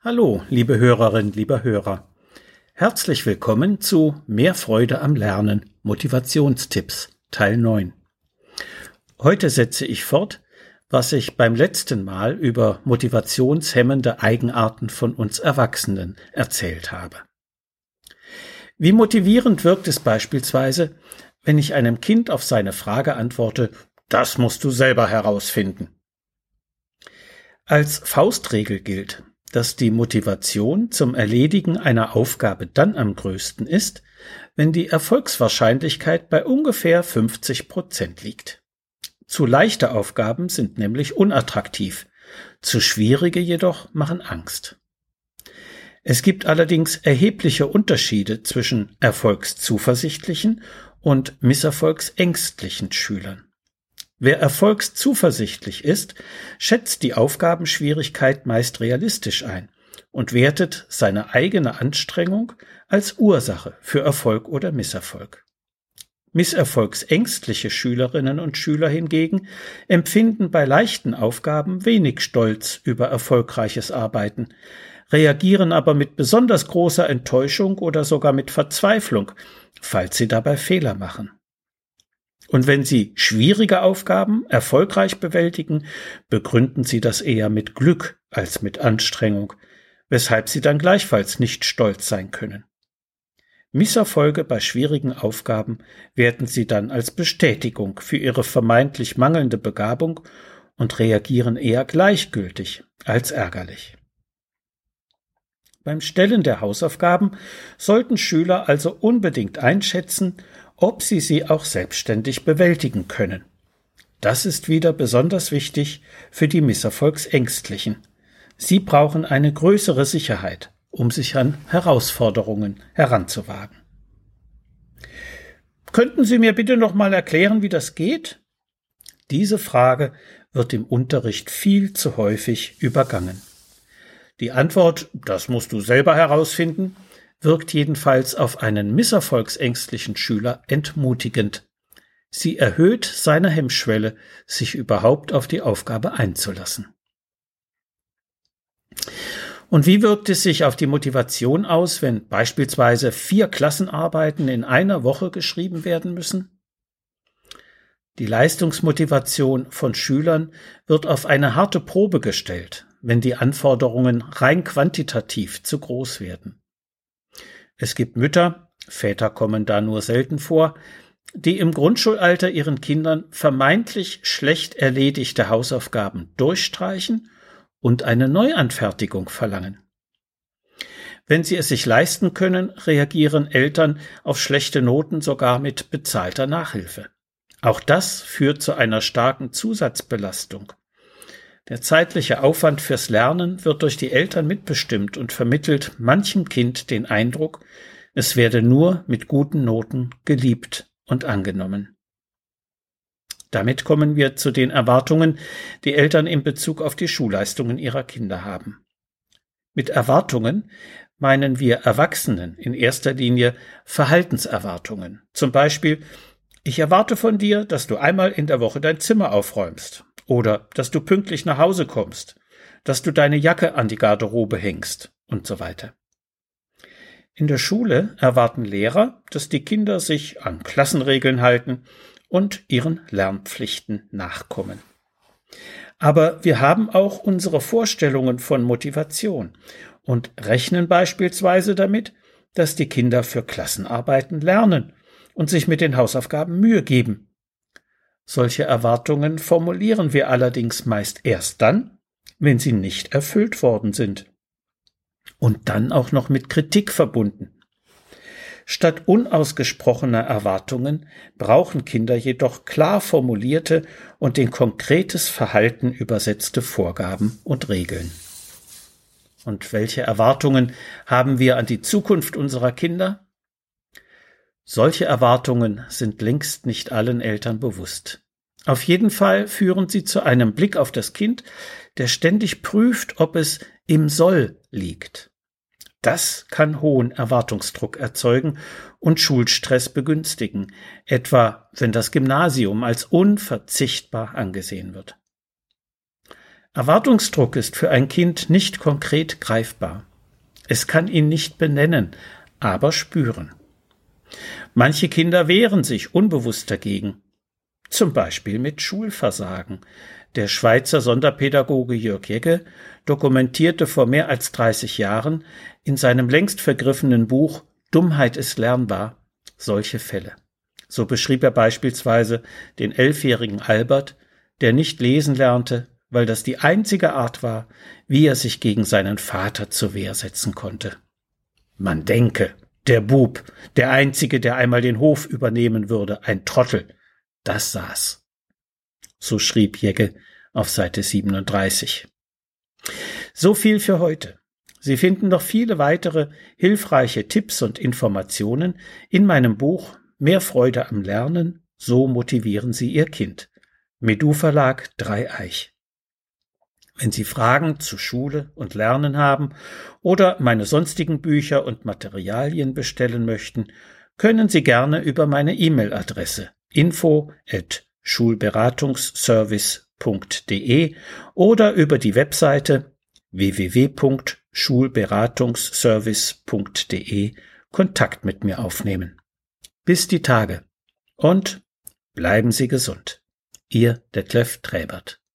Hallo, liebe Hörerinnen, lieber Hörer. Herzlich willkommen zu Mehr Freude am Lernen Motivationstipps Teil 9. Heute setze ich fort, was ich beim letzten Mal über motivationshemmende Eigenarten von uns Erwachsenen erzählt habe. Wie motivierend wirkt es beispielsweise, wenn ich einem Kind auf seine Frage antworte, das musst du selber herausfinden. Als Faustregel gilt, dass die Motivation zum Erledigen einer Aufgabe dann am größten ist, wenn die Erfolgswahrscheinlichkeit bei ungefähr 50 Prozent liegt. Zu leichte Aufgaben sind nämlich unattraktiv, zu schwierige jedoch machen Angst. Es gibt allerdings erhebliche Unterschiede zwischen erfolgszuversichtlichen und misserfolgsängstlichen Schülern. Wer erfolgszuversichtlich ist, schätzt die Aufgabenschwierigkeit meist realistisch ein und wertet seine eigene Anstrengung als Ursache für Erfolg oder Misserfolg. Misserfolgsängstliche Schülerinnen und Schüler hingegen empfinden bei leichten Aufgaben wenig Stolz über erfolgreiches Arbeiten, reagieren aber mit besonders großer Enttäuschung oder sogar mit Verzweiflung, falls sie dabei Fehler machen. Und wenn Sie schwierige Aufgaben erfolgreich bewältigen, begründen Sie das eher mit Glück als mit Anstrengung, weshalb Sie dann gleichfalls nicht stolz sein können. Misserfolge bei schwierigen Aufgaben werten Sie dann als Bestätigung für Ihre vermeintlich mangelnde Begabung und reagieren eher gleichgültig als ärgerlich. Beim Stellen der Hausaufgaben sollten Schüler also unbedingt einschätzen, ob sie sie auch selbstständig bewältigen können. Das ist wieder besonders wichtig für die Misserfolgsängstlichen. Sie brauchen eine größere Sicherheit, um sich an Herausforderungen heranzuwagen. Könnten Sie mir bitte noch mal erklären, wie das geht? Diese Frage wird im Unterricht viel zu häufig übergangen. Die Antwort, das musst du selber herausfinden, wirkt jedenfalls auf einen misserfolgsängstlichen Schüler entmutigend. Sie erhöht seine Hemmschwelle, sich überhaupt auf die Aufgabe einzulassen. Und wie wirkt es sich auf die Motivation aus, wenn beispielsweise vier Klassenarbeiten in einer Woche geschrieben werden müssen? Die Leistungsmotivation von Schülern wird auf eine harte Probe gestellt, wenn die Anforderungen rein quantitativ zu groß werden. Es gibt Mütter, Väter kommen da nur selten vor, die im Grundschulalter ihren Kindern vermeintlich schlecht erledigte Hausaufgaben durchstreichen und eine Neuanfertigung verlangen. Wenn sie es sich leisten können, reagieren Eltern auf schlechte Noten sogar mit bezahlter Nachhilfe. Auch das führt zu einer starken Zusatzbelastung. Der zeitliche Aufwand fürs Lernen wird durch die Eltern mitbestimmt und vermittelt manchem Kind den Eindruck, es werde nur mit guten Noten geliebt und angenommen. Damit kommen wir zu den Erwartungen, die Eltern in Bezug auf die Schulleistungen ihrer Kinder haben. Mit Erwartungen meinen wir Erwachsenen in erster Linie Verhaltenserwartungen. Zum Beispiel, ich erwarte von dir, dass du einmal in der Woche dein Zimmer aufräumst oder dass du pünktlich nach Hause kommst, dass du deine Jacke an die Garderobe hängst und so weiter. In der Schule erwarten Lehrer, dass die Kinder sich an Klassenregeln halten und ihren Lernpflichten nachkommen. Aber wir haben auch unsere Vorstellungen von Motivation und rechnen beispielsweise damit, dass die Kinder für Klassenarbeiten lernen und sich mit den Hausaufgaben Mühe geben solche Erwartungen formulieren wir allerdings meist erst dann, wenn sie nicht erfüllt worden sind. Und dann auch noch mit Kritik verbunden. Statt unausgesprochener Erwartungen brauchen Kinder jedoch klar formulierte und in konkretes Verhalten übersetzte Vorgaben und Regeln. Und welche Erwartungen haben wir an die Zukunft unserer Kinder? Solche Erwartungen sind längst nicht allen Eltern bewusst. Auf jeden Fall führen sie zu einem Blick auf das Kind, der ständig prüft, ob es im Soll liegt. Das kann hohen Erwartungsdruck erzeugen und Schulstress begünstigen, etwa wenn das Gymnasium als unverzichtbar angesehen wird. Erwartungsdruck ist für ein Kind nicht konkret greifbar. Es kann ihn nicht benennen, aber spüren. Manche Kinder wehren sich unbewusst dagegen, zum Beispiel mit Schulversagen. Der Schweizer Sonderpädagoge Jörg Jegge dokumentierte vor mehr als 30 Jahren in seinem längst vergriffenen Buch Dummheit ist lernbar solche Fälle. So beschrieb er beispielsweise den elfjährigen Albert, der nicht lesen lernte, weil das die einzige Art war, wie er sich gegen seinen Vater zur Wehr setzen konnte. Man denke, der Bub, der einzige, der einmal den Hof übernehmen würde, ein Trottel, das saß. So schrieb Jegge auf Seite 37. So viel für heute. Sie finden noch viele weitere hilfreiche Tipps und Informationen in meinem Buch Mehr Freude am Lernen, so motivieren Sie Ihr Kind. Medu Verlag Dreieich. Wenn Sie Fragen zu Schule und Lernen haben oder meine sonstigen Bücher und Materialien bestellen möchten, können Sie gerne über meine E-Mail-Adresse info at schulberatungsservice.de oder über die Webseite www.schulberatungsservice.de Kontakt mit mir aufnehmen. Bis die Tage und bleiben Sie gesund. Ihr Detlef Träbert.